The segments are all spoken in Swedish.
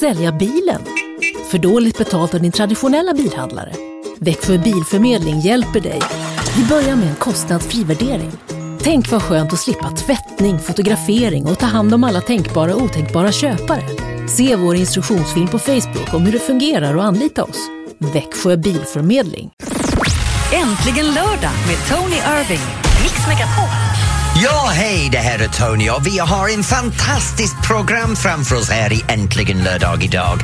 Sälja bilen? För dåligt betalt av din traditionella bilhandlare? Växjö Bilförmedling hjälper dig. Vi börjar med en kostnadsfri värdering. Tänk vad skönt att slippa tvättning, fotografering och ta hand om alla tänkbara och otänkbara köpare. Se vår instruktionsfilm på Facebook om hur det fungerar och anlita oss. Växjö Bilförmedling. Äntligen lördag med Tony Irving. Mix Megapol. Ja, hej, det här är Tony och vi har en fantastiskt program framför oss här i Äntligen lördag idag.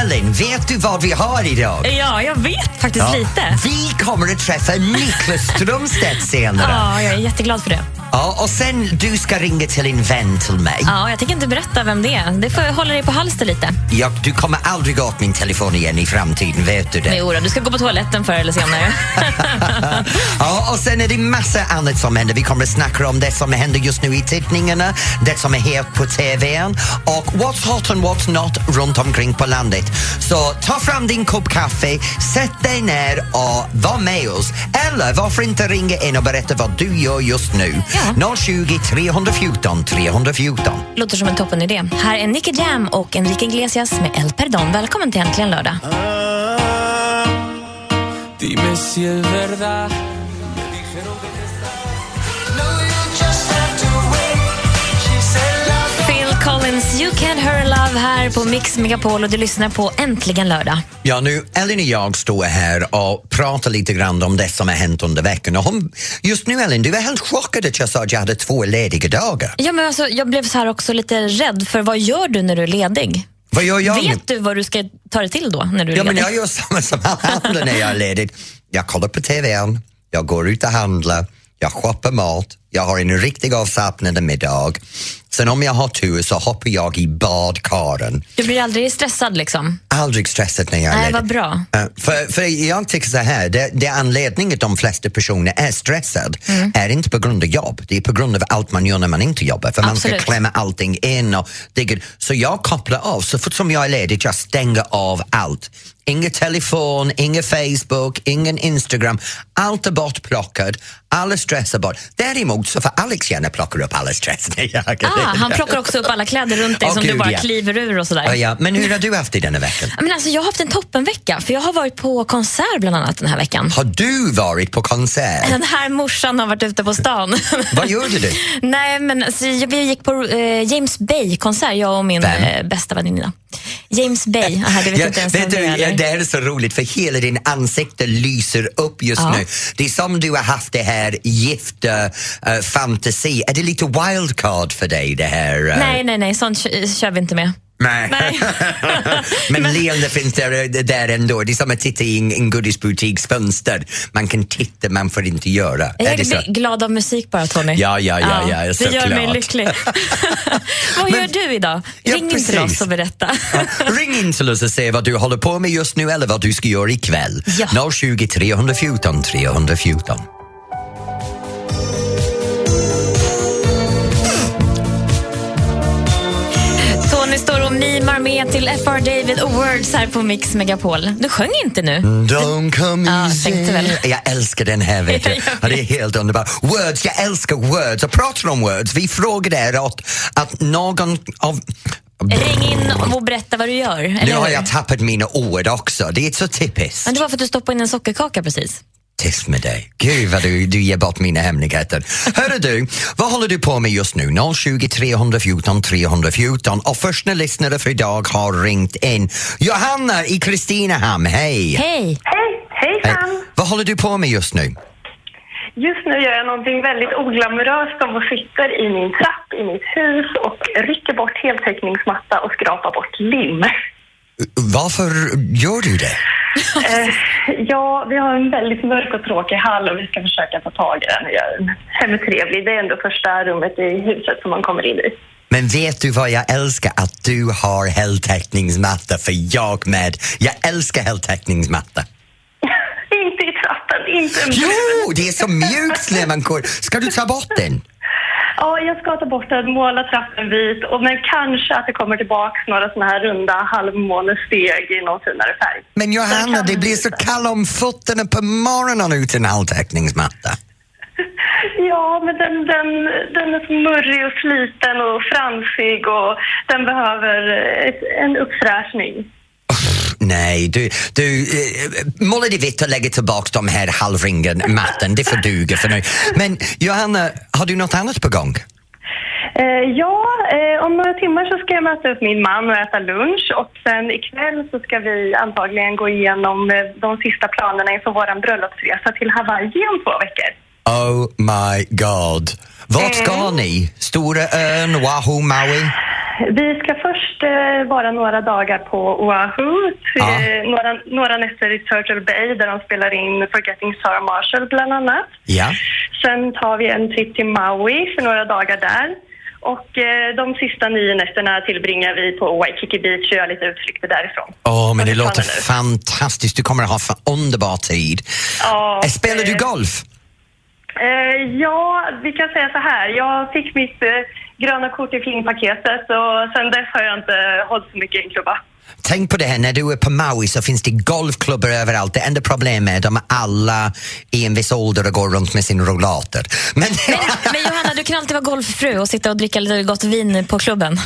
Ellen, vet du vad vi har idag? Ja, jag vet faktiskt Ja, lite. Vi kommer att träffa Niklas Strömstedt senare. Ja, jag är jätteglad för det. Ja, och sen du ska ringa till en vän till mig. Ja, jag tänker inte berätta vem det är. Det får jag hålla dig på halster lite. Jag, du kommer aldrig gå åt min telefon igen i framtiden, vet du det? Jo, du ska gå på toaletten förr eller senare. ja, och sen är det massa annat som händer. Vi kommer att snacka om det som händer just nu i tidningarna, det som är het på TVn och what's hot and what's not runt omkring på landet. Så ta fram din kopp kaffe, sätt dig ner och var med oss. Eller varför inte ringa in och berätta vad du gör just nu? Ja. 020 314 314. Låter som en toppen idé. Här är Nicky Jam och Enrique Iglesias med El Perdón. Välkommen till Äntligen lördag. Dime Collins, You Can't Hurry Love här på Mix Megapol och du lyssnar på Äntligen lördag. Ja, nu Ellen och jag står här och pratar lite grann om det som har hänt under veckan. Och hon, just nu Ellen, du är helt chockad att jag sa att jag hade två lediga dagar. Ja, men alltså, jag blev så här också lite rädd för vad gör du när du är ledig? Vad gör jag? Vet du vad du ska ta dig till då när du är Ja, men ledig? jag gör samma som alla andra när jag är ledig. Jag kollar på TVn, jag går ut och handlar, jag shoppar mat, jag har en riktigt avslappnande middag. Sen om jag har tur så hoppar jag i badkaren. Du blir aldrig stressad liksom? Aldrig stressad när jag är Nej, ledig. vad bra. Eh, för, för jag tycker så här, det, det anledningen att de flesta personer är stressade Mm. är inte på grund av jobb, det är på grund av allt man gör när man inte jobbar. För man Absolut. ska klämma allting in och digga. Så jag kopplar av, så fort som jag är ledig, jag stänger av allt. Ingen telefon, ingen Facebook, ingen Instagram. Allt är bortplockat, alla stress är bort. Däremot så får Alex gärna plocka upp alla stress Ah, han plockar också upp alla kläder runt dig Åh, som du gud, bara ja. kliver ur och sådär. Ja, ja. Men hur har du haft det denna veckan? Men alltså, jag har haft en toppenvecka för jag har varit på konsert bland annat den här veckan. Har du varit på konsert? Den här morsan har varit ute på stan. Vad gjorde du? Nej, men alltså, vi gick på eh, James Bay-konsert, jag och min eh, bästa väninna. James Bay. Aha, du vet Ja, inte ens vet du, det är, eller? det är så roligt för hela din ansikte lyser upp just Ja. nu. Det är som du har haft det här gifta uh, fantasi. Är det lite wildcard för dig det här? eh? Nej, nej, nej, sånt kö- kör vi inte med. Nej. Nej. Men leende finns där, där ändå. Det är som att titta i en, en godisbutiks fönster. Man kan titta, man får inte göra. Jag är det så? glad av musik bara, Tony. Ja, ja, ja, ja, det såklart. gör mig lycklig. Vad gör du idag? Ja, Ring in till precis. oss och berätta. Ring in till oss och säg vad du håller på med just nu eller vad du ska göra ikväll. Ja. 020 314 314. Står och mimar med till FR David och Words här på Mix Megapol. Du sjöng inte nu. Don't come Ja, easy. väl. Jag älskar den här. Vet du. Jag Ja, det är helt underbart. Words, jag älskar words. Och pratar om words, vi frågade er att, att någon av... Ring in och berätta vad du gör. Nu har jag tappat mina ord också. Det är så typiskt. Men det var för att du stoppade in en sockerkaka precis. Tyst med dig. Gud vad du, du ger bort mina hemligheter. Hörru du, vad håller du på med just nu? 020 314 314 och första lyssnare för idag har ringt in. Johanna i Kristinehamn, hej! Hej! Hej, hejsan! Vad håller du på med just nu? Just nu gör jag någonting väldigt oglamoröst som och sitter i min trapp i mitt hus och rycker bort heltäckningsmatta och skrapar bort lim. Varför gör du det? Eh, ja, vi har en väldigt mörk och tråkig hall och vi ska försöka få tag i den och göra den hemtrevlig. Det är ändå första rummet i huset som man kommer in i. Men vet du vad jag älskar? Att du har heltäckningsmatta, för jag med. Jag älskar heltäckningsmatta. inte i trappen, inte Jo, det är så mjukt när man går. Ska du ta bort den? Ja, jag ska ta bort den, måla trappen vit och men kanske att det kommer tillbaks några såna här runda halvmånesteg i någon finare färg. Men Johanna, det blir så kallt om fötterna på morgonen utan heltäckningsmatta. Ja, men den, den, den är så murrig och sliten och fransig och den behöver ett, en uppfräschning. Nej, du, du eh, måla dig vitt och lägga tillbaka de här halvringen matten, det får duga för nu. Men Johanna, har du något annat på gång? Eh, ja, eh, om några timmar så ska jag möta upp min man och äta lunch och sen ikväll så ska vi antagligen gå igenom eh, de sista planerna inför vår bröllopsresa till Hawaii om två veckor. Oh my god. Vart ska Mm. ni? Stora ön, Wahoo, Maui? Vi ska först eh, vara några dagar på Oahu, Ja. eh, några, några nätter i Turtle Bay där de spelar in Forgetting Sarah Marshall bland annat. Ja. Sen tar vi en tripp till Maui för några dagar där. Och eh, de sista nio nätterna tillbringar vi på Waikiki Beach och gör lite utflykter därifrån. Åh, men det Vad låter fantastiskt. Du kommer att ha en underbar tid. Ja, Eh, Spelar du eh, golf? Eh, ja, vi kan säga så här. Jag fick mitt eh, gröna kort i flingpaketet och sen dess har jag inte hållit så mycket i en klubba. Tänk på det här, när du är på Maui så finns det golfklubbor överallt. Det enda problemet är att de är alla i en viss ålder och går runt med sin rollator. Men, Men, men Johanna, du kan alltid vara golffru och sitta och dricka lite gott vin på klubben.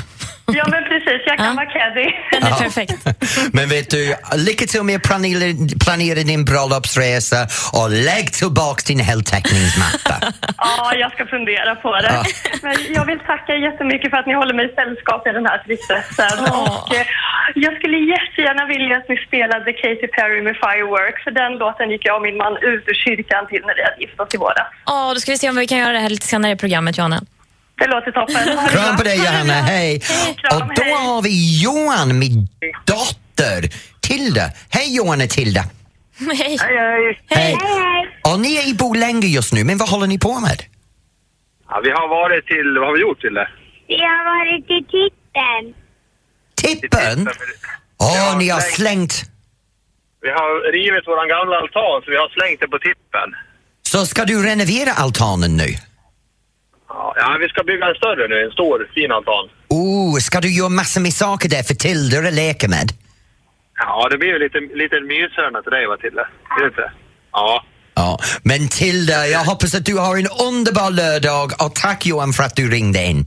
Ja, men precis. Jag kan Ja. vara caddy. Den är perfekt. men vet du, lycka till med att planera, planera din bröllopsresa och lägg tillbaka din heltäckningsmatta. Ja, jag ska fundera på det. Ja. Men jag vill tacka jättemycket för att ni håller mig i sällskap i den här tristessen. Och, eh, jag skulle jättegärna vilja att ni spelade Katy Perry med Firework, för den låten gick jag och min man ut ur kyrkan till när vi hade gift oss i våras. Ja, då ska vi se om vi kan göra det här lite senare i programmet, Johanna. Det låter toppen. Kram på dig Johanna, hej! Kram, Och då hej. har vi Johan, min dotter, Tilda. Hej Johan och Tilda. Hej. Hej, Hej. hej. Och ni är i Borlänge just nu, men vad håller ni på med? Ja, vi har varit till, vad har vi gjort till det? Vi har varit i tippen. Tippen? Åh, Ja, ni har släng. slängt... Vi har rivit våran gamla altan så vi har slängt det på tippen. Så ska du renovera altanen nu? Ja, vi ska bygga en större nu, en stor fin altan. Oh, ska du göra massor med saker där för Tilda att leka med? Ja, det blir ju lite, lite myshörna till dig va, det inte? Ja. Ja, men Tilda, jag hoppas att du har en underbar lördag och tack Johan för att du ringde in.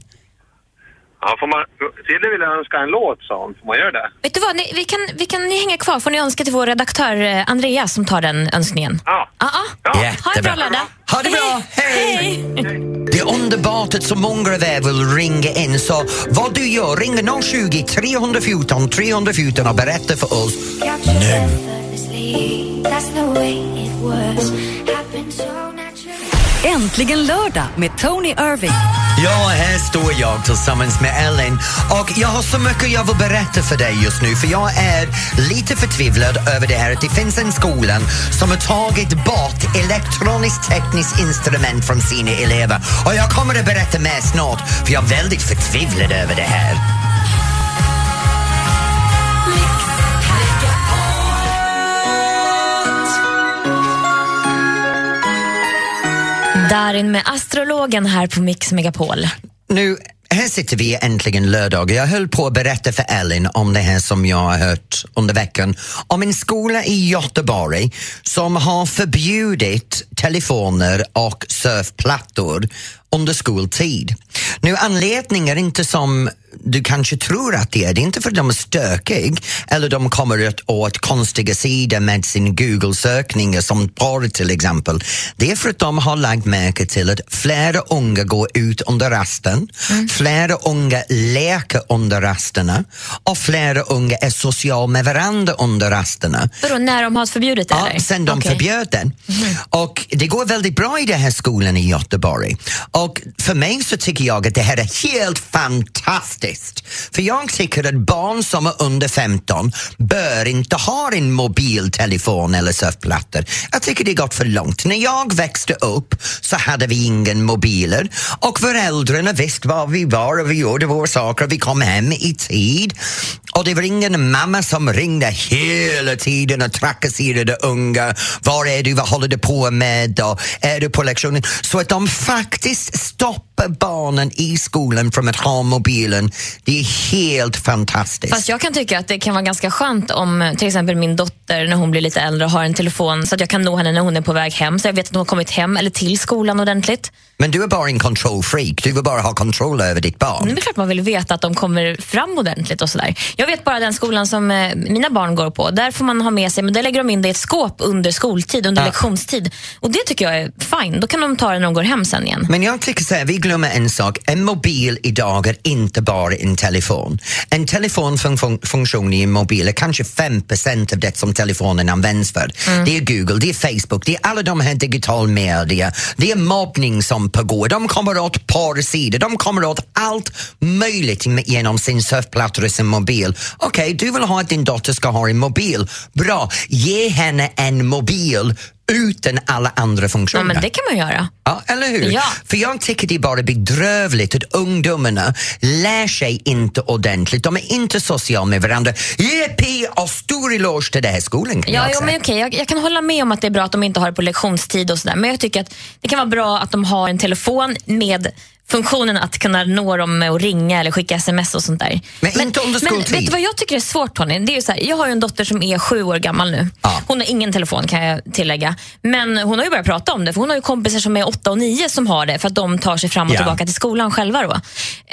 Ja, får man, Tille vill önska en låt, sa hon. Får man göra det? Vet du vad, ni, vi, kan, vi kan ni hänga kvar får ni önska till vår redaktör eh, Andreas som tar den önskningen. Ja. Ja, ja. Ja. Ha en bra lördag. Ha det bra, hej! Det är underbart att så många av er vill ringa in så vad du gör, ring 020 314 314 och berätta för oss nu. Äntligen lördag med Tony Irving. Ja, här står jag tillsammans med Ellen och jag har så mycket jag vill berätta för dig just nu för jag är lite förtvivlad över det här att det finns en skola som har tagit bort elektroniskt tekniskt instrument från sina elever och jag kommer att berätta mer snart för jag är väldigt förtvivlad över det här. Darin med astrologen här på Mix Megapol. Nu, här sitter vi äntligen lördag. Jag höll på att berätta för Elin om det här som jag har hört under veckan om en skola i Göteborg som har förbjudit telefoner och surfplattor under skoltid. Nu anledningen är inte som du kanske tror att det är. Det är inte för att de är stökiga eller de kommer åt, åt konstiga sidor med sin Google-sökningar som porr till exempel. Det är för att de har lagt märke till att flera unga går ut under rasten, flera unga leker under rasterna och flera unga är sociala med varandra under rasterna. Vadå, när de har förbjudit det? Ja, eller? sen de Okej. förbjöd den. Och det går väldigt bra i den här skolan i Göteborg. Och för mig så tycker jag att det här är helt fantastiskt. För jag tycker att barn som är under 15 bör inte ha en mobiltelefon eller surfplattor. Jag tycker det har gått för långt. När jag växte upp så hade vi ingen mobiler och föräldrarna visste var vi var och vi gjorde våra saker och vi kom hem i tid. Och det var ingen mamma som ringde hela tiden och trakasserade unga. Var är du? Vad håller du på med? Och är du på lektionen? Så att de faktiskt stoppade stoppa barnen i skolan från att ha mobilen. Det är helt fantastiskt. Fast jag kan tycka att det kan vara ganska skönt om eh, till exempel min dotter när hon blir lite äldre har en telefon så att jag kan nå henne när hon är på väg hem så jag vet att hon har kommit hem eller till skolan ordentligt. Men du är bara en kontrollfreak, du vill bara ha kontroll över ditt barn. Men det är klart man vill veta att de kommer fram ordentligt och sådär. Jag vet bara den skolan som eh, mina barn går på, där får man ha med sig, men där lägger de in det i ett skåp under skoltid, under Ja. lektionstid. Och det tycker jag är fine, då kan de ta det när de går hem sen igen. Men jag tycker så här, vi glömmer en sak. En mobil idag är inte bara en telefon. En telefonfunktion i en mobil är kanske 5% av det som telefonen används för. Det är Google, det är Facebook, det är alla de här digital media. Det är mobbning som pågår. De kommer åt porrsidor, de kommer åt allt möjligt genom sin surfplatta och sin mobil. Okej, du vill ha att din dotter ska ha en mobil. Bra, ge henne en mobil utan alla andra funktioner. Ja, men det kan man göra. Ja, eller hur? Ja. För jag tycker det är bara bedrövligt att ungdomarna lär sig inte ordentligt. De är inte sociala med varandra. Jippi och stor eloge till den här skolan Ja, jag jo, men okej, jag, jag kan hålla med om att det är bra att de inte har det på lektionstid och sådär. Men jag tycker att det kan vara bra att de har en telefon med funktionen att kunna nå dem med att ringa eller skicka sms och sånt där. Men inte under Men skoltid. vet du vad jag tycker är svårt Tony? Det är ju så här, jag har ju en dotter som är sju år gammal nu. Ja. Hon har ingen telefon kan jag tillägga. Men hon har ju börjat prata om det för hon har ju kompisar som är åtta och nio som har det för att de tar sig fram och Ja. tillbaka till skolan själva. Då.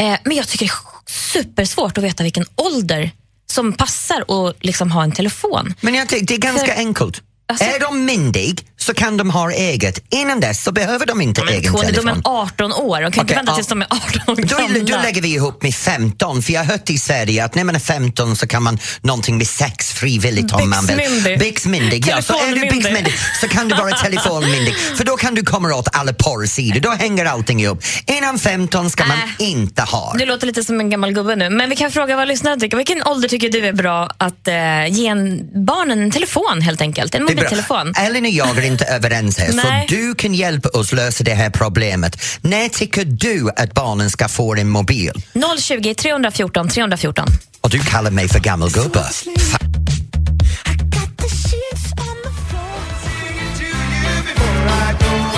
Eh, men jag tycker det är supersvårt att veta vilken ålder som passar att liksom ha en telefon. Men jag tycker det är ganska För- enkelt. Alltså- är de myndig så kan de ha eget. Innan dess så behöver de inte Men egen Tony, de telefon. är 18 år. De kan Okej, inte vänta ja. tills de är 18 år Då, gamla. då lägger vi ihop med 15, för jag har hört i Sverige att när man är 15 så kan man någonting med sex frivilligt om man vill. Byxmyndig. Ja, så är du byxmyndig så kan du vara telefonmyndig, för då kan du komma åt alla porrsidor, då hänger allting ihop. Innan 15 ska man Äh. inte ha. Du låter lite som en gammal gubbe nu. Men vi kan fråga vad lyssnarna tycker. Vilken ålder tycker du är bra att eh, ge en, barnen en telefon helt enkelt? En mobiltelefon? Ellen och jag inte överens här, Nej. så du kan hjälpa oss lösa det här problemet. När tycker du att barnen ska få en mobil? 020 314 314. Och du kallar mig för gammal gubbe. Fa-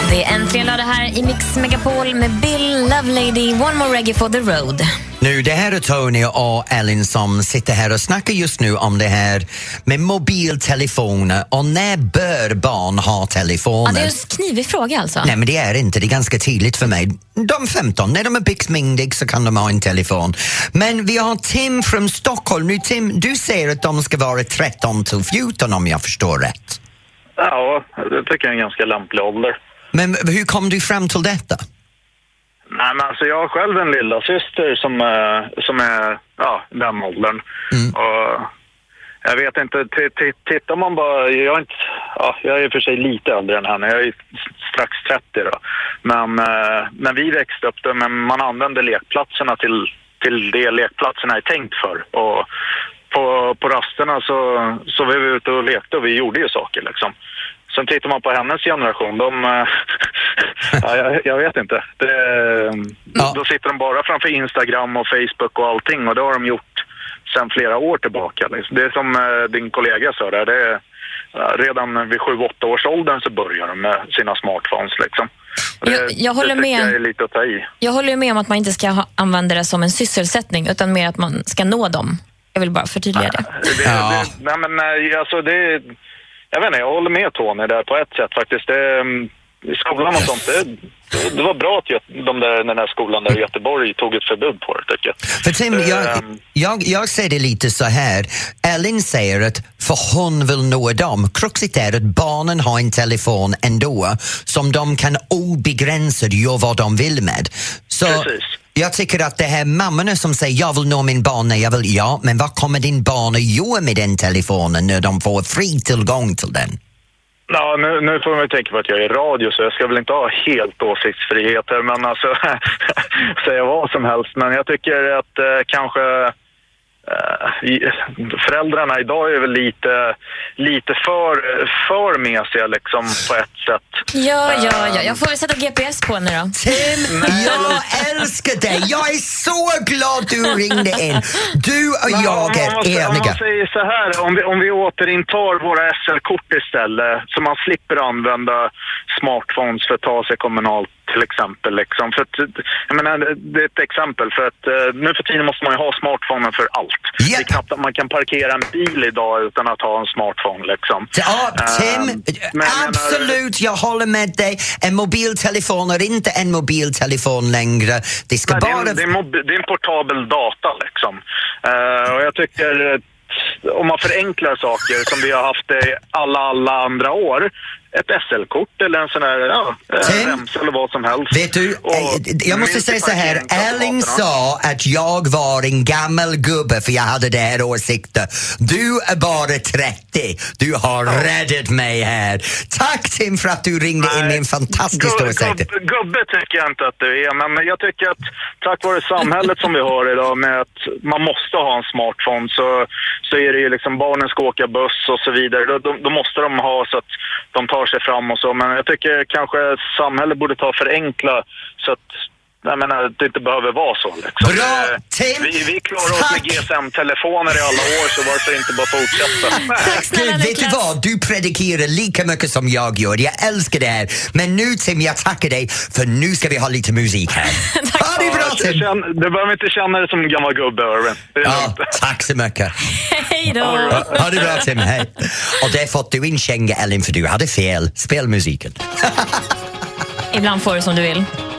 Det är äntligen lördag här i Mix Megapol med Bill Lovelady, One More Reggae for the Road. Nu, det här är Tony och Ellen som sitter här och snackar just nu om det här med mobiltelefoner och när bör barn ha Ja, telefoner? det är en knivig fråga alltså. Nej, men det är inte. Det är ganska tydligt för mig. De 15, när de är byxmyndiga så kan de ha en telefon. Men vi har Tim från Stockholm. Nu Tim, du säger att de ska vara 13 till 14 om jag förstår rätt. Ja, det tycker jag är en ganska lämplig ålder. Men hur kom du fram till detta? Nej, men alltså jag har själv en lilla syster som, eh, som är ja, den åldern. Och jag vet inte, t- t- tittar man bara... Jag är, inte, ja, jag är i och för sig lite äldre än henne, jag är strax 30 då. Men eh, när vi växte upp, då, men man använde lekplatserna till, till det lekplatserna är tänkt för. Och på, på rasterna så, så var vi ute och lekte och vi gjorde ju saker liksom. Sen tittar man på hennes generation, de... eh, ja, jag, jag vet inte. Det, Ja. Då sitter de bara framför Instagram och Facebook och allting och det har de gjort sedan flera år tillbaka. Liksom. Det är som eh, din kollega sa där, det är, eh, redan vid 7-8 års åldern så börjar de med sina smartphones. Liksom. Det, Jag- jag håller med. jag är lite att ta i. Jag håller ju med om att man inte ska ha, använda det som en sysselsättning utan mer att man ska nå dem. Jag vill bara förtydliga det. Det, Ja. det, nej men nej, alltså det... Jag vet inte, jag håller med Tony där på ett sätt faktiskt. Det, mm, skolan och sånt, det, det, var bra att de där, den där skolan där i Göteborg tog ett förbud på det tycker jag. För Tim, jag, Ehm. jag, jag ser det lite så här. Ellen säger att för hon vill nå dem. Kruxet är att barnen har en telefon ändå som de kan obegränsat göra vad de vill med. Så Precis. jag tycker att det här mammorna som säger jag vill nå min barn när jag vill, ja, men vad kommer din barn att göra med den telefonen när de får fri tillgång till den? Ja, nu, nu får man ju tänka på att jag är i radio så jag ska väl inte ha helt åsiktsfrihet här, men alltså säga vad som helst. Men jag tycker att eh, kanske föräldrarna idag är väl lite, lite för, för mesiga liksom på ett sätt. Ja, ja, ja. Jag får väl sätta GPS på henne då. Tim, jag älskar dig! Jag är så glad du ringde in. Du och Men jag om, man är måste, om eniga. man säger så här, om vi, om vi återintar våra SL-kort istället så man slipper använda smartphones för att ta sig kommunalt till exempel. Liksom. För att, jag menar, det är ett exempel, för att eh, nu för tiden måste man ju ha smartphonen för allt. Japp. Det är knappt att man kan parkera en bil idag utan att ha en smartphone. Liksom. Ja, Tim, Ehm, men absolut, jag håller med dig. En mobiltelefon är inte en mobiltelefon längre. Det ska Nej, det, är bara... en, det, är det är en portabel data liksom. Eh, och jag tycker om man förenklar saker som vi har haft i alla, alla andra år. Ett SL-kort eller en sån här ja, eh, remsa eller vad som helst. Vet du, Och eh, jag måste säga så här. Erling sa att jag var en gammal gubbe för jag hade det här åsikter. Du är bara 30. Du har räddat mig här. Tack Tim för att du ringde in med en fantastisk Gu- åsikt. gubb- Gubbe tycker jag inte att du är, men jag tycker att tack vare samhället som vi har idag med att man måste ha en smartphone så, så är det ju liksom barnen ska åka buss och så vidare. Då, då, då måste de ha så att de tar sig fram och så. Men jag tycker kanske samhället borde ta och förenkla så att jag menar, att det inte behöver vara så. Liksom. Bra, Eh, Tim! Vi, vi klarar oss med! GSM-telefoner i alla år så varför inte bara fortsätta? Tack snälla Gud, vet du vad? Du predikerar lika mycket som jag gör. Jag älskar det här. Men nu Tim, jag tackar dig för nu ska vi ha lite musik här. Tack. ha det bra Ja, Tim! känn- Du behöver inte känna dig som en gammal gubbe. Det Ja, tack så mycket. Hej då. Ha, ha det bra Tim, hej. Och där fått du in känga Ellen för du hade fel. Spel musiken. Ibland får du som du vill.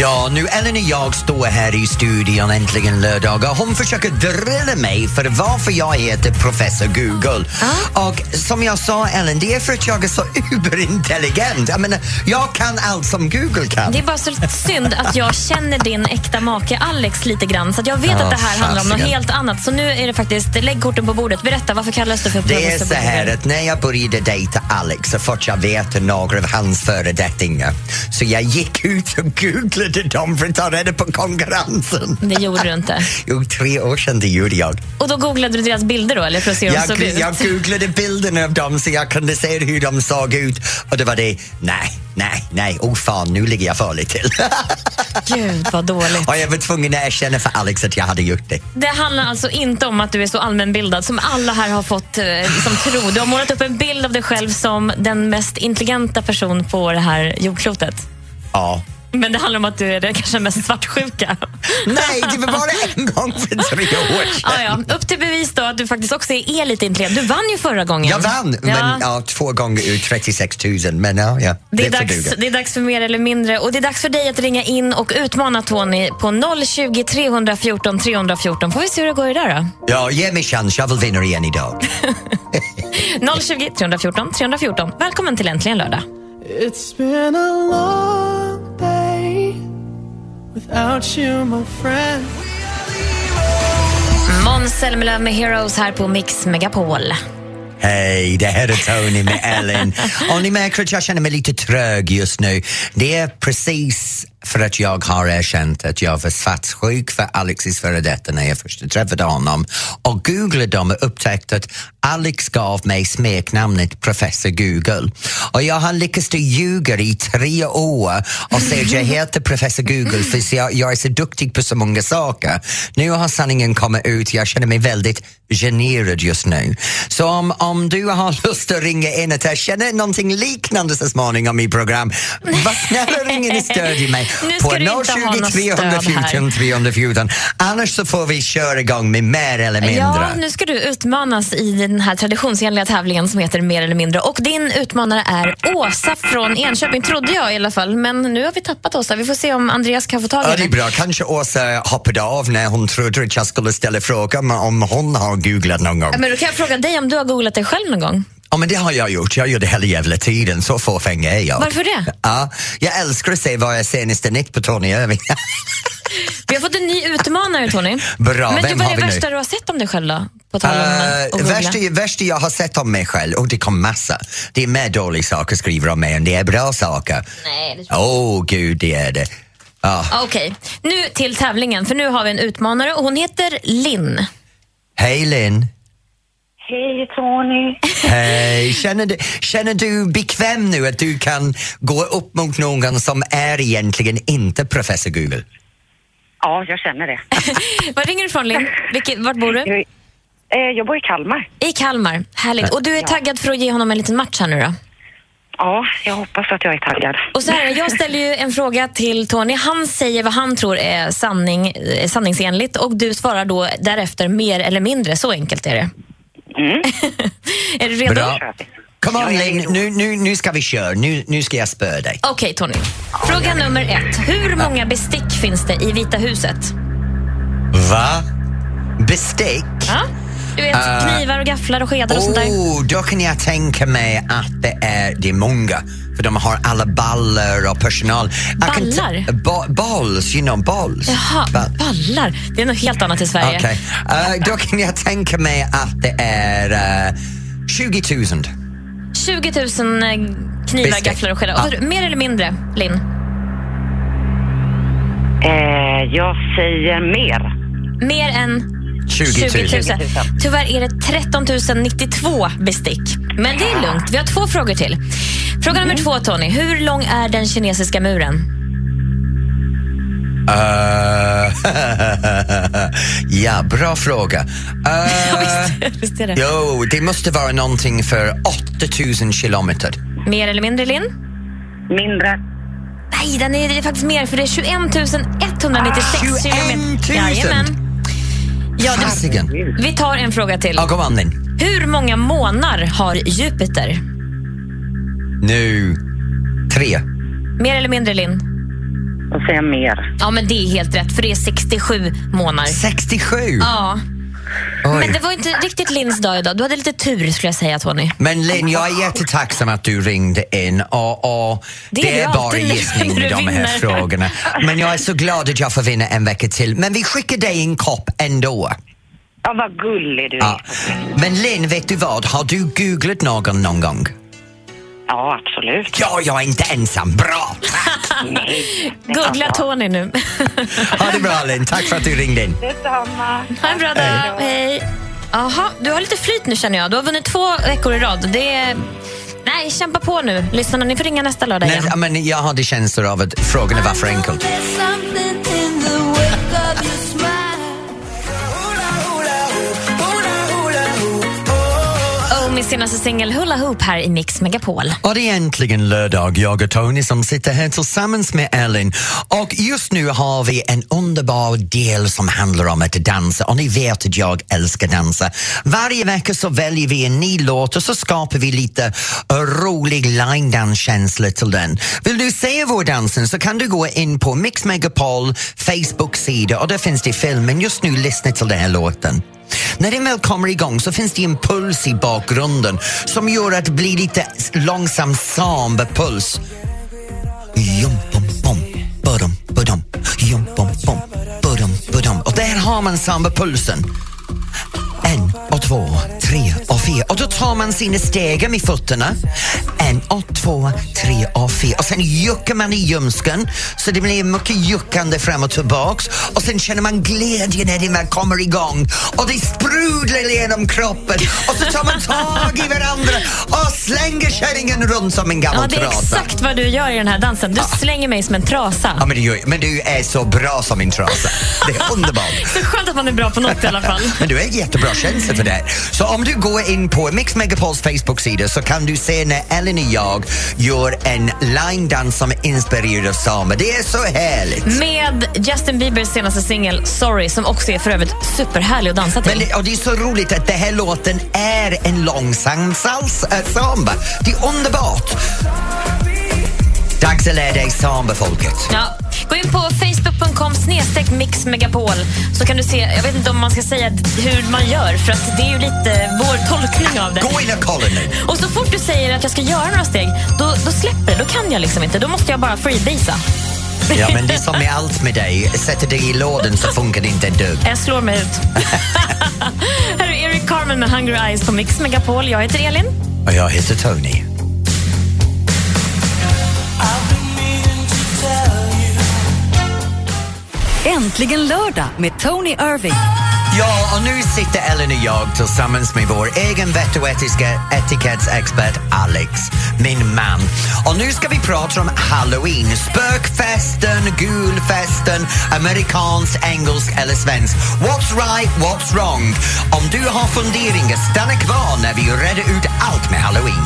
Ja, nu Ellen och jag står här i studion äntligen lördagar. Hon försöker drilla mig för varför jag heter professor Google. Och som jag sa Ellen, det är för att jag är så uberintelligent. Jag menar, jag kan allt som Google kan. Det är bara så synd att jag känner din äkta make Alex lite grann. Så jag vet Ja, att det här handlar om något helt annat. Så nu är det faktiskt, lägg korten på bordet. Berätta, varför kallas du för Det är professor så här Google? att när jag började dejta Alex så fort jag vet några av hans föredettingar så jag gick ut och googlade dem för att ta reda på konkurrensen. Det gjorde du inte. Jo, tre år sedan det gjorde jag. Och då googlade du deras bilder då, eller för att se hur de Jag, såg ut? jag googlade bilderna av dem så jag kunde se hur de såg ut och det var det, nej, nej, nej, oh fan, nu ligger jag farligt till. Gud, vad dåligt. och jag var tvungen att erkänna för Alex att jag hade gjort det. Det handlar alltså inte om att du är så allmänbildad som alla här har fått eh, liksom, tro. Du har målat upp en bild av dig själv som den mest intelligenta person på det här jordklotet. Ja. Men det handlar om att du är den kanske mest svartsjuka. Nej, det var bara en gång för tre år sedan. Ja, ja. Upp till bevis då att du faktiskt också är lite intelligent. Du vann ju förra gången. Jag vann, men ja, två gånger ur 36 000. Men ja, ja Det är, får dags, det är dags för mer eller mindre. Och Det är dags för dig att ringa in och utmana Tony på 020 314 314. Får vi se hur det går idag då? Ja, ge mig chans, jag vill vinna igen idag. 020 314 314. Välkommen till Äntligen lördag. It's been a long day without you, my friend. Måns Zelmerlöw med Heroes här på Mix Megapol. Hej, det här är Tony med Ellen. Och ni märker att jag känner mig lite trög just nu. Det är precis för att jag har erkänt att jag var svartsjuk för Alexis före detta när jag först träffade honom och googlade dem och upptäckte att Alex gav mig smeknamnet Professor Google. Och jag har lyckats ljuga i tre år och säga att jag heter Professor Google för jag, jag är så duktig på så många saker. Nu har sanningen kommit ut, jag känner mig väldigt generad just nu. Så om, om du har lust att ringa in och jag känner någonting liknande så småningom i program, var snälla ring in och stödja mig på du inte ha något 020 stöd här. 314 314. Annars så får vi köra igång med mer eller mindre. Ja, nu ska du utmanas i den här traditionsenliga tävlingen som heter Mer eller mindre. Och din utmanare är Åsa från Enköping, trodde jag i alla fall. Men nu har vi tappat Åsa. Vi får se om Andreas kan få tag i Ja, det är henne. bra. Kanske Åsa hoppade av när hon trodde att jag skulle ställa frågan om hon har googlat någon gång. Ja, Men då kan jag fråga dig om du har googlat dig själv någon gång? Ja, men det har jag gjort. Jag gör det hela jävla tiden. Så fåfäng är jag. Varför det? Ja, jag älskar att se vad är senaste nytt på Tony Irving. Vi har fått en ny utmanare, Tony. Bra, Men du, vem vad har är vi det nu? värsta du har sett om dig själv då? På tal om Uh, googla. värsta, värsta jag har sett om mig själv, och det kom massa. Det är mer dåliga saker skriver om mig än det är bra saker. Nej, Åh oh, gud, det är det. Ja. jag. Okej, nu till tävlingen. För nu har vi en utmanare och hon heter Linn. Hej Linn. Hej Tony. Hej. Känner, du, känner du bekväm nu att du kan gå upp mot någon som är egentligen inte professor Google? Ja, jag känner det. Var ringer du ifrån Linn? Vart bor du? Jag, Eh, jag bor i Kalmar. I Kalmar. Härligt. Och du är taggad för att ge honom en liten match här nu då? Ja, jag hoppas att jag är taggad. Och så här, jag ställer ju en fråga till Tony. Han säger vad han tror är sanning, eh, sanningsenligt och du svarar då därefter mer eller mindre. Så enkelt är det. är du redo? Bra. Come on Linn, nu, nu, nu ska vi köra. Nu, nu ska jag spöa dig. Okej Tony. Fråga nummer ett. Hur många bestick finns det i Vita huset? Va? Bestick? Ja? Du vet, Eh, knivar och gafflar och skedar och sånt där. Oh, då kan jag tänka mig att det är, det är många. För de har alla ballar och personal. Ballar? Ba- balls, you know balls. Jaha, Ba- ballar. Det är något helt annat i Sverige. Okej, Eh, då kan jag tänka mig att det är uh, 20 000. 20 000 eh, knivar, Bestick. gafflar och skedar. Ja. Och Mer eller mindre, Linn? Eh, jag säger mer. Mer än 20 000. 20 000. Tyvärr är det 13 092 bestick. Men det är lugnt. Vi har två frågor till. Fråga nummer två, Tony. Hur lång är den kinesiska muren? Eh, ja, bra fråga. Eh, Visst är det? jo, det måste vara någonting för 8000 kilometer. Mer eller mindre, Linn? Mindre. Nej, den är, det är faktiskt mer, för det är 21 196 21 000? kilometer. Jajamän. Ja, det, Fasiken. vi tar en fråga till. Ja. Hur många månar har Jupiter? Nu, tre. Mer eller mindre, Linn? Då säger jag mer. Ja, men det är helt rätt, för det är 67 månader. 67? Ja, Oj. men det var inte riktigt Linns dag idag. Du hade lite tur, skulle jag säga, Tony. Men Linn, jag är jättetacksam att du ringde in och, och Det det, är är bara gissning med de här vinner. frågorna. Men jag är så glad att jag får vinna en vecka till. Men vi skickar dig en kopp ändå. Ja, vad gullig du är. Ja. Men Linn, vet du vad? Har du googlat någon någon gång? Ja, absolut. Ja, jag är inte ensam. Bra! Googla Tony nu. Ha det bra Linn, tack för att du ringde in. Detsamma. Ha en bra dag. Hej. Jaha, du har lite flyt nu känner jag. Du har vunnit två veckor i rad. Det är... Nej, kämpa på nu. Lyssnarna, ni får ringa nästa lördag Nej, igen. ja, men jag hade känslor av att frågorna var för enkelt. Tonys senaste singel Hula Hoop här i Mix Megapol. Och det är äntligen lördag, jag och Tony som sitter här tillsammans med Ellen. Och just nu har vi en underbar del som handlar om att dansa och ni vet att jag älskar dansa. Varje vecka så väljer vi en ny låt och så skapar vi lite rolig line-dance-känsla till den. Vill du se vår dansen så kan du gå in på Mix Megapol Facebook-sida och där finns det film, men just nu lyssna till den här låten. När den väl kommer igång så finns det en puls i bakgrunden som gör att det blir lite långsam samba-puls. Jum, bom, bom, badum, badum. Jum, bom, bom, badum, badum. Och där har man samba-pulsen. Två, tre och fyra. Och då tar man sina steg med fötterna. En och två, tre och fyra. Och sen juckar man i ljumsken så det blir mycket juckande fram och tillbaks. Och sen känner man glädje när man kommer igång. Och det sprudlar genom kroppen. Och så tar man tag i varandra och slänger kärringen runt som en Ja, gammal det är trasa. exakt vad du gör i den här dansen. Du slänger mig som en trasa. Ja, men, du, men du är så bra som en trasa. Det är underbart. Så skönt att man är bra på något i alla fall. Men du en jättebra känsla för det. Så om du går in på Mix Megapols Facebook-sida så kan du se när Ellen och jag gör en line-dans som är inspirerad av samba. Det är så härligt. Med Justin Biebers senaste singel Sorry som också är för övrigt superhärlig att dansa till. Men det, och det är så roligt att den här låten är en långsam sals, äh, samba. Det är underbart. Dags att lära dig samba-folket. Ja. Gå in på facebook.com snedstreck mixmegapol så kan du se, jag vet inte om man ska säga hur man gör för att det är ju lite vår tolkning av det. Gå in och kolla nu. Och så fort du säger att jag ska göra några steg, då, då släpper. Då kan jag liksom inte. Då måste jag bara freebasa. Ja, men det är som med allt med dig. Sätter dig i lådan så funkar det inte ett dugg. Jag slår mig ut. Här är Eric Carmen med Hungry Eyes på Mix Megapol. Jag heter Elin. Och jag heter Tony. Äntligen lördag med Tony Irving. Ja, och nu sitter Ellen och jag tillsammans med vår egen vett och etiska etikettsexpert Alex, min man. Och nu ska vi prata om Halloween. Spökfesten, gulfesten, amerikansk, engelsk eller svensk. What's right, what's wrong? Om du har funderingar, stanna kvar när vi reder ut allt med Halloween.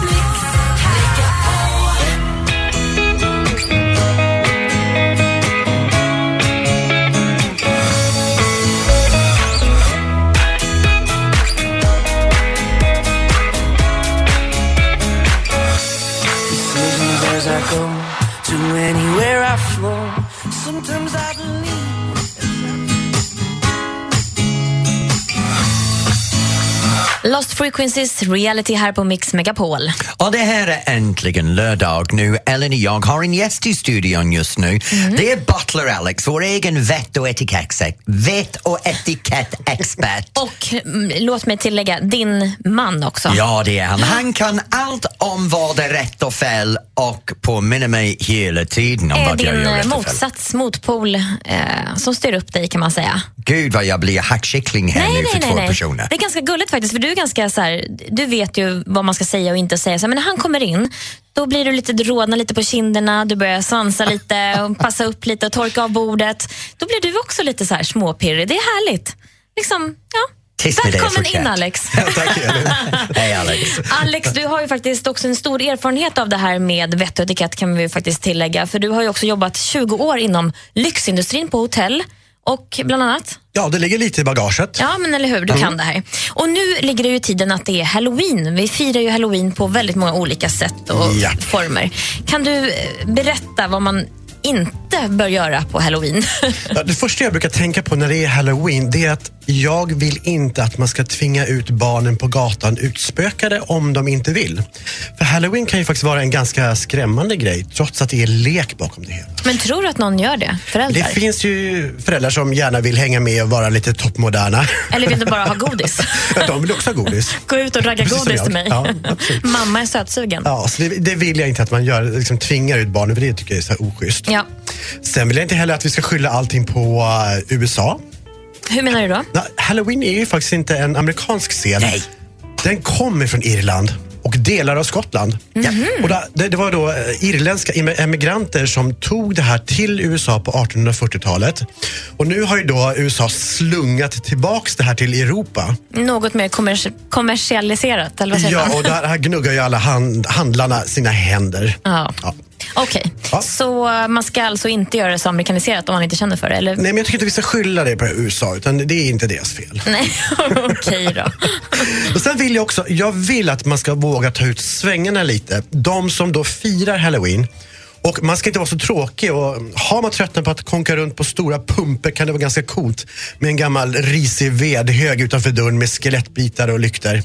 As I go to anywhere I flow. Sometimes I believe. Lost Frequencies Reality här på Mix Megapol. Och det här är äntligen lördag nu. Ellen och jag har en gäst i studion just nu. Det är Butler Alex, vår egen vett och etikett- vett och etikettexpert. Och mm, låt mig tillägga, din man också. Ja, det är han. Han kan allt om vad är rätt och fel och påminner mig hela tiden om är vad jag din gör eh, rätt och fel. motsats, motpol, eh, som styr upp dig kan man säga. Gud vad jag blir hackkyckling här nu för två personer. Det är ganska gulligt faktiskt, för du är ganska så här, du vet ju vad man ska säga och inte säga. Så, men när han kommer in, då blir du lite, du rodnar lite på kinderna, du börjar svansa lite, och passa upp lite och torka av bordet. Då blir du också lite så här småpirrig. Det är härligt. Liksom, ja. Tyst Välkommen in Alex. Tack Elin. Hej Alex. Alex, du har ju faktiskt också en stor erfarenhet av det här med vett och etikett kan vi ju faktiskt tillägga. För du har ju också jobbat 20 år inom lyxindustrin på hotell och bland annat Ja, det ligger lite i bagaget. Ja, men eller hur. Du kan det här. Och nu ligger det ju i tiden att det är halloween. Vi firar ju halloween på väldigt många olika sätt och Ja. former. Kan du eh, berätta vad man inte bör göra på halloween? Det första jag brukar tänka på när det är halloween det är att jag vill inte att man ska tvinga ut barnen på gatan utspökade om de inte vill. För halloween kan ju faktiskt vara en ganska skrämmande grej trots att det är lek bakom det hela. men tror du att någon gör det? Det Föräldrar? finns ju föräldrar som gärna vill hänga med och vara lite toppmoderna. Eller vill du bara ha godis? Ja, de vill också ha godis. Gå ut och ragga Precis godis till mig. Ja. Mamma är sötsugen. Ja, så det, det vill jag inte att man gör, liksom tvingar ut barnen för det tycker jag är så här oschysst. Ja. Sen vill jag inte heller att vi ska skylla allting på eh, USA. Hur menar du då? Nej, Halloween är ju faktiskt inte en amerikansk scen. Nej. Den kommer från Irland och delar av Skottland. Och da- det, det var då eh, irländska em- emigranter som tog det här till USA på 1840-talet. Och nu har ju då USA slungat tillbaks det här till Europa. Något mer kommers- kommersialiserat, eller vad säger Ja, man? och där här gnuggar ju alla hand, handlarna sina händer. Ja. Ja. Okej, Ja. så eh, man ska alltså inte göra det så amerikaniserat om man inte känner för det? Eller? Nej, men jag tycker inte vi ska skylla det på USA, utan det är inte deras fel. Nej, okej då. Och sen vill jag också, jag vill att man ska våga ta ut svängarna lite. De som då firar halloween. Och man ska inte vara så tråkig och har man tröttnat på att konka runt på stora pumper kan det vara ganska coolt med en gammal risig vedhög utanför dörren med skelettbitar och lykter.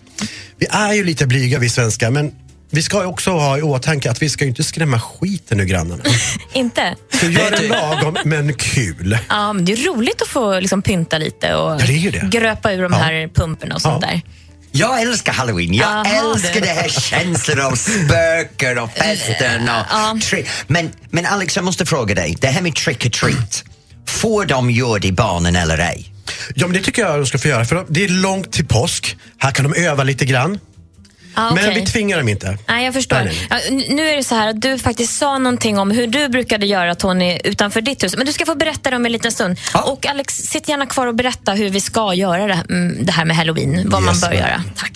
Vi är ju lite blyga vi svenskar men vi ska också ha i åtanke att vi ska ju inte skrämma skiten ur grannarna. Inte? Så gör det lagom men kul. Ja, men det är roligt att få liksom, pynta lite och Ja, det är det. gröpa ur de Ja. här pumporna och sånt Ja. där. Jag älskar halloween. Jag Jaha, älskar du. det här känslan av spöken och festen och Ja. tri- men, men Alex, jag måste fråga dig. Det här med trick or treat. Får de göra det barnen eller ej? Ja men det tycker jag de ska få göra för det är långt till påsk. Här kan de öva lite grann. Ja, Men okej. vi tvingar dem inte. Nej, jag förstår. Nej, nej, Ja, nu är det så här att du faktiskt sa någonting om hur du brukade göra Tony utanför ditt hus. Men du ska få berätta det om en liten stund. Ja. Och Alex, sitt gärna kvar och berätta hur vi ska göra det, mm, det här med halloween. Vad man Yes, bör ma'am. göra. Tack.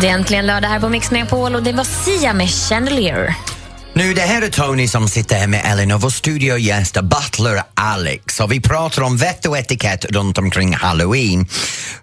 Det är äntligen lördag här på Mix Megapol och det var Sia med Chandelier. Nu, det här är Tony som sitter här med Ellen och vår studiogäst Butler Alex. Och vi pratar om vett och etikett runt omkring halloween.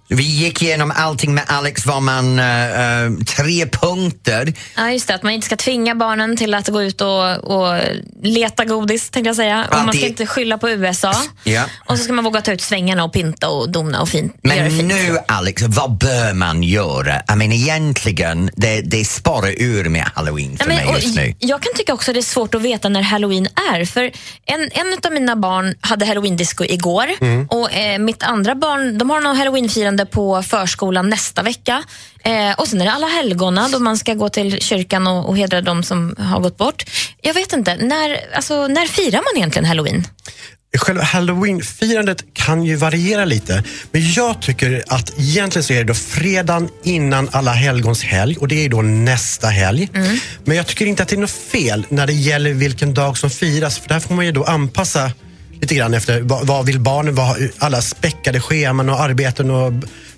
Vi gick igenom allting med Alex, var man eh, tre punkter. Ja, just det. Att man inte ska tvinga barnen till att gå ut och, och leta godis, tänkte jag säga. Och man ska inte skylla på USA. Ja. Och så ska man våga ta ut svängarna och pinta och dona och fint. Men fint. nu Alex, vad bör man göra? I mean, egentligen, det, det sparar ur med halloween för Ja, men, mig just nu. Jag kan tycker också det är svårt att veta när halloween är. För En, en av mina barn hade halloween-disco igår Mm. och eh, mitt andra barn de har någon halloween-firande på förskolan nästa vecka. Eh, och Sen är det alla helgona då man ska gå till kyrkan och, och hedra de som har gått bort. Jag vet inte, när, alltså, när firar man egentligen halloween? Själva halloween-firandet kan ju variera lite. Men jag tycker att egentligen så är det då fredagen innan alla helgons helg och det är då nästa helg. Men jag tycker inte att det är något fel när det gäller vilken dag som firas för där får man ju då anpassa lite grann efter vad, vad vill barnen, vad, alla späckade scheman och arbeten och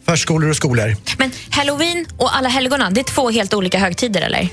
förskolor och skolor. Men halloween och alla helgona, det är två helt olika högtider eller?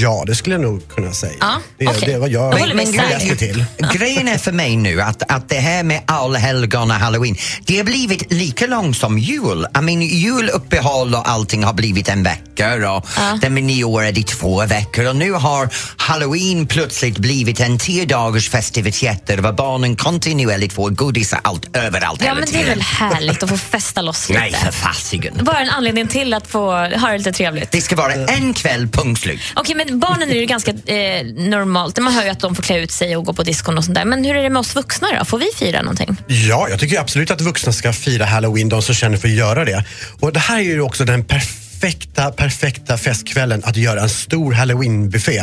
Ja, det skulle jag nog kunna säga. Ja, det, okej. det vad jag vi isär. läste till. Grejen är för mig nu att, att det här med allhelgon och halloween, det har blivit lika långt som jul. I mean, juluppehåll och allting har blivit en vecka och den med nyår är det två veckor och nu har halloween plötsligt blivit en tio dagars festiviteter där barnen kontinuerligt får godis allt överallt Ja, men det är väl härligt att få festa loss lite. Nej, för fasiken. Bara en anledning till att få ha det lite trevligt. Det ska vara en kväll, punkt slut. Okej, men barnen är ju ganska eh, normalt. Man hör ju att de får klä ut sig och gå på diskon och sånt där. Men hur är det med oss vuxna då? Får vi fira någonting? Ja, jag tycker absolut att vuxna ska fira halloween, de som känner för att göra det. Och det här är ju också den perfekta, perfekta festkvällen att göra en stor halloweenbuffé.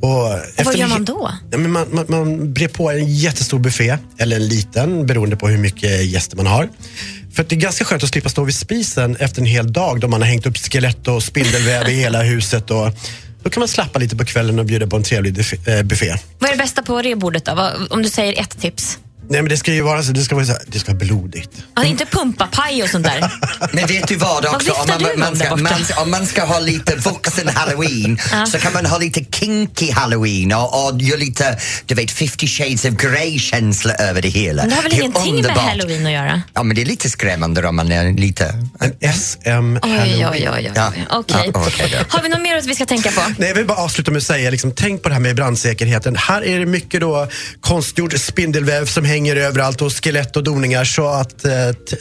Och efter vad gör man då? Ja, men man, man, man brer på en jättestor buffé, eller en liten, beroende på hur mycket gäster man har. För att det är ganska skönt att slippa stå vid spisen efter en hel dag då man har hängt upp skelett och spindelväv i hela huset. Och då kan man slappa lite på kvällen och bjuda på en trevlig eh, buffé- Vad är det bästa på rebordet då? Om du säger ett tips? Nej, men det ska ju vara så, det ska vara, så här, det ska vara blodigt. Ja, inte pumpapaj och sånt där. Men vet du vad också? viftar Om man, du med man, ska, man, ska- om man ska ha lite vuxen halloween så kan man ha lite kinky halloween och, och göra lite, du vet, 50 shades of grey känsla över det hela. Men det har väl är ingenting med underbart. halloween att göra? Ja, men det är lite skrämmande om man är lite... En SM halloween. oj, oj. oj. Ja. Okej. Ja, okej då. Har vi något mer att vi ska tänka på? Nej, jag vill bara avsluta med att säga, liksom, tänk på det här med brandsäkerheten. Här är det mycket då konstgjord spindelväv som hänger överallt och skelett och doningar. Så att, eh,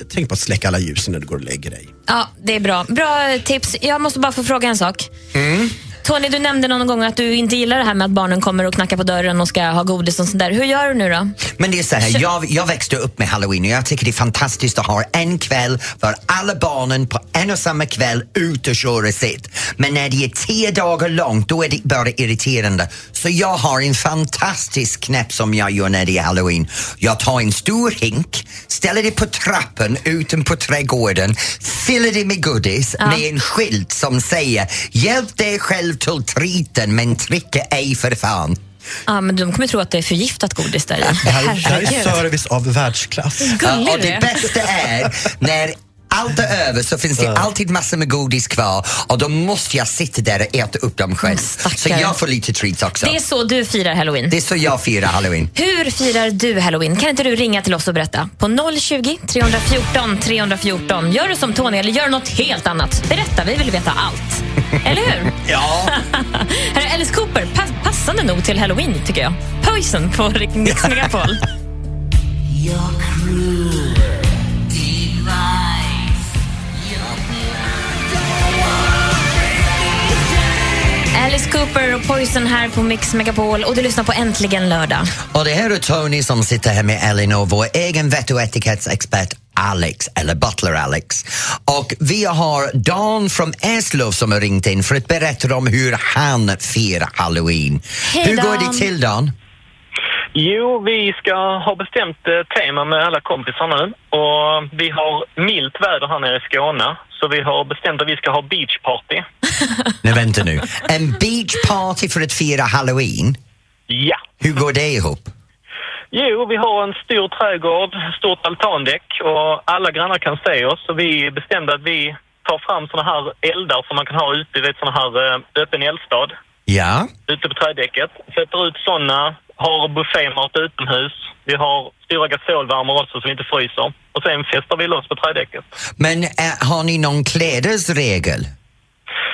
tänk på att släcka alla ljusen när du går och lägger dig. Ja, det är bra. Bra tips. Jag måste bara få fråga en sak. Tony, du nämnde någon gång att du inte gillar det här med att barnen kommer och knackar på dörren och ska ha godis och sånt där. Hur gör du nu då? Men det är så här, jag, jag växte upp med halloween och jag tycker det är fantastiskt att ha en kväll för alla barnen på en och samma kväll ut och köra sitt. Men när det är tio dagar långt då är det bara irriterande. Så jag har en fantastisk knäpp som jag gör när det är halloween. Jag tar en stor hink, ställer det på trappan ute på trädgården, fyller det med godis Ja. med en skylt som säger Hjälp dig själv till triten men trycka ej för fan. Ja, men de kommer tro att det är förgiftat godis där i. Det här, det här är service av världsklass. Gullig och det bästa är när allt är över så finns det alltid massor med godis kvar och då måste jag sitta där och äta upp dem själv. stackare. Så jag får lite treats också. Det är så du firar halloween. Det är så jag firar halloween. Hur firar du halloween? Kan inte du ringa till oss och berätta? På 020 314 314. Gör du som Tony eller gör något helt annat. Berätta, vi vill veta allt. Eller hur? Ja. Här är Alice Cooper, pass passande nog till halloween tycker jag. Poison på Mix Megapol. Alice Cooper och Poison här på Mix Megapol och du lyssnar på Äntligen lördag. Och det här är Tony som sitter här med Elinor, vår egen vett och etikettsexpert Alex, eller Butler Alex. Och vi har Dan från Eslöv som har ringt in för att berätta om hur han firar halloween. Hej, hur går Dan. det till Dan? Jo, vi ska ha bestämt eh, tema med alla kompisar nu och vi har milt väder här nere i Skåne så vi har bestämt att vi ska ha beachparty. Nej, vänta nu. En beachparty för att fira halloween? Ja. Hur går det ihop? Jo, vi har en stor trädgård, stort altandäck och alla grannar kan se oss så vi bestämde att vi tar fram såna här eldar som man kan ha ute, vet såna här eh, öppen eldstad Ja. ute på trädäcket. Sätter ut såna, har buffémat utomhus. Vi har stora gasolvärmare också så vi inte fryser. Och sen festar vi loss på trädäcket. Men äh, har ni någon klädesregel?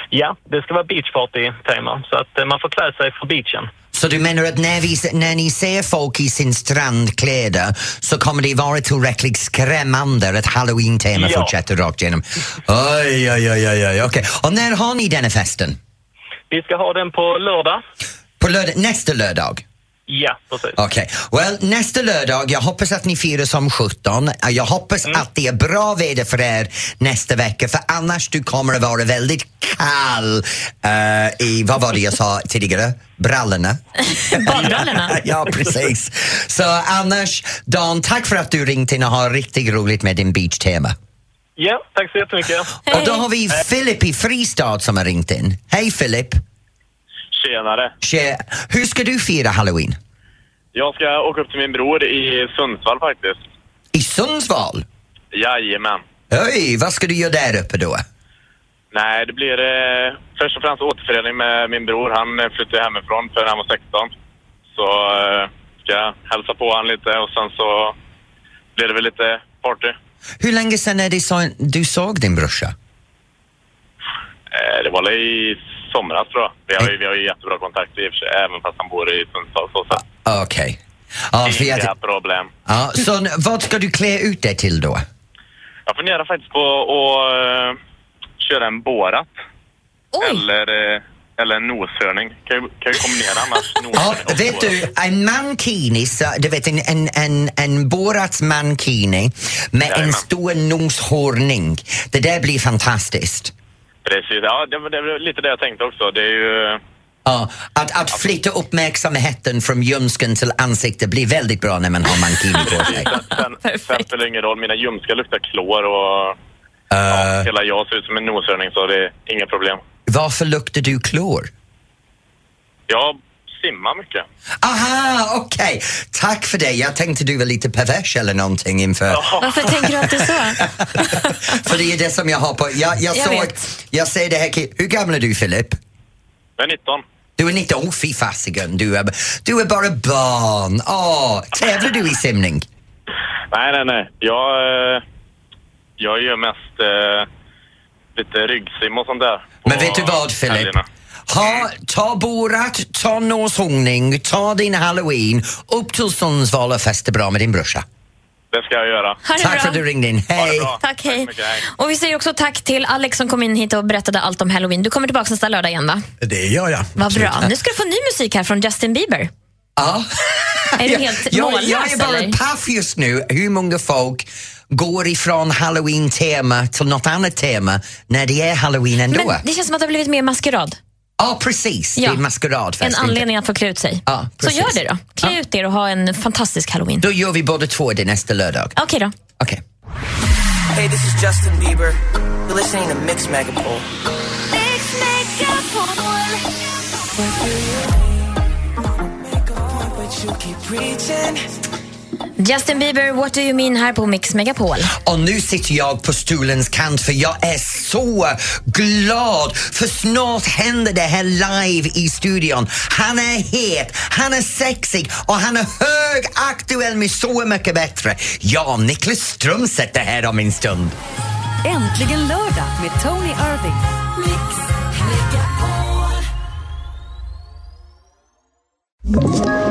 Ja, det ska vara beachparty-tema så att eh, man får klä sig för beachen. Så du menar att när, vi, när ni ser folk i sin strandkläder så kommer det vara tillräckligt skrämmande att halloween-tema Ja. fortsätter rakt igenom? Oj, oj, oj, oj, oj. okej. Och när har ni denna festen? Vi ska ha den på lördag. På lördag, nästa lördag? Ja, precis. Okej, well, nästa lördag, jag hoppas att ni firar som 17. Jag hoppas att det är bra väder för er nästa vecka för annars du kommer att vara väldigt kall eh, i, vad var det jag sa tidigare? Brallorna? Badbrallorna. ja, precis. Så annars, Dan, tack för att du ringt in och har riktigt roligt med din beach-tema. Ja, tack så jättemycket. Och då har vi Filip i Fristad som har ringt in. Hej Filip! Tjenare. Tje. Hur ska du fira halloween? Jag ska åka upp till min bror i Sundsvall faktiskt. I Sundsvall? Jajamän. Oj, vad ska du göra där uppe då? Nej, det blir eh, först och främst återförening med min bror. Han eh, flyttade hemifrån för han var 16. Så eh, ska jag hälsa på han lite och sen så blir det väl lite party. Hur länge sedan är det så du såg din brorsa? Eh, det var i somras tror jag. Vi har, ju- vi har ju jättebra kontakt i och för sig, även fast han bor i Sundsvall. Så, så. Okej. Ja, för Inga jag, problem. ja, så n- vad ska du klä ut dig till då? Jag funderar faktiskt på att eh, köra en Borat. Eller, eh, eller en noshörning. Kan ju, kan ju kombinera annars. Ja, noshörning och vet Borat. du, en mankini, så, du vet en, en, en, en Borats mankini med en stor noshörning. Det där blir fantastiskt. Precis, ja det, var- det var lite det jag tänkte också. Det är ju... Ja, att, att flytta uppmärksamheten från ljumsken till ansiktet blir väldigt bra när man har mankini på sig. Sen, sen spelar det ingen roll, mina ljumskar luktar klor och ja, hela jag ser ut som en noshörning så det är inga problem. Varför luktar du klor? Jag simmar mycket. Aha, okej. Tack för det. Jag tänkte du var lite pervers eller någonting inför... Varför tänker du att det är så? För det är det som jag har på... Jag, jag, Jag såg, vet. jag ser det här Hur gammal är du Filip? Jag är 19. Du är 19, oh fy fasiken, du är, du är bara barn. Åh, tävlar du i simning? Nej, nej, nej. Jag, eh, jag gör mest eh, lite ryggsim och sånt där. Men vet du vad Filip? helgerna. Ha, ta Borat, ta noshångning, ta din halloween upp till Sundsvall och festa bra med din brorsa. Det ska jag göra. Tack bra. för att du ringde in. Hej! Tack, hej. Och vi säger också tack till Alex som kom in hit och berättade allt om Halloween. Du kommer tillbaka nästa lördag igen va? Det gör jag. Vad bra. Nu ska du få ny musik här från Justin Bieber. Ja. Är du helt jag, mållös jag är bara eller? paff just nu hur många folk går ifrån halloween-tema till något annat tema när det är halloween ändå. Men det känns som att det har blivit mer maskerad. Ja, precis. Det är maskeradfest. En inte- anledning att få klä ut sig. Ja, Så gör det då. Klä ut er och ha en fantastisk halloween. Då gör vi båda två det nästa lördag. Okej då. Okej. Hey, this is Justin Bieber. You're listening to Mix you keep preaching. Justin Bieber, What Do You Mean här på Mix Megapol. Och nu sitter jag på stolens kant för jag är så glad för snart händer det här live i studion. Han är het, han är sexig och han är högaktuell med Så mycket bättre. Ja, Niklas Strömstedt är här om en stund. Äntligen lördag med Tony Irving. Ett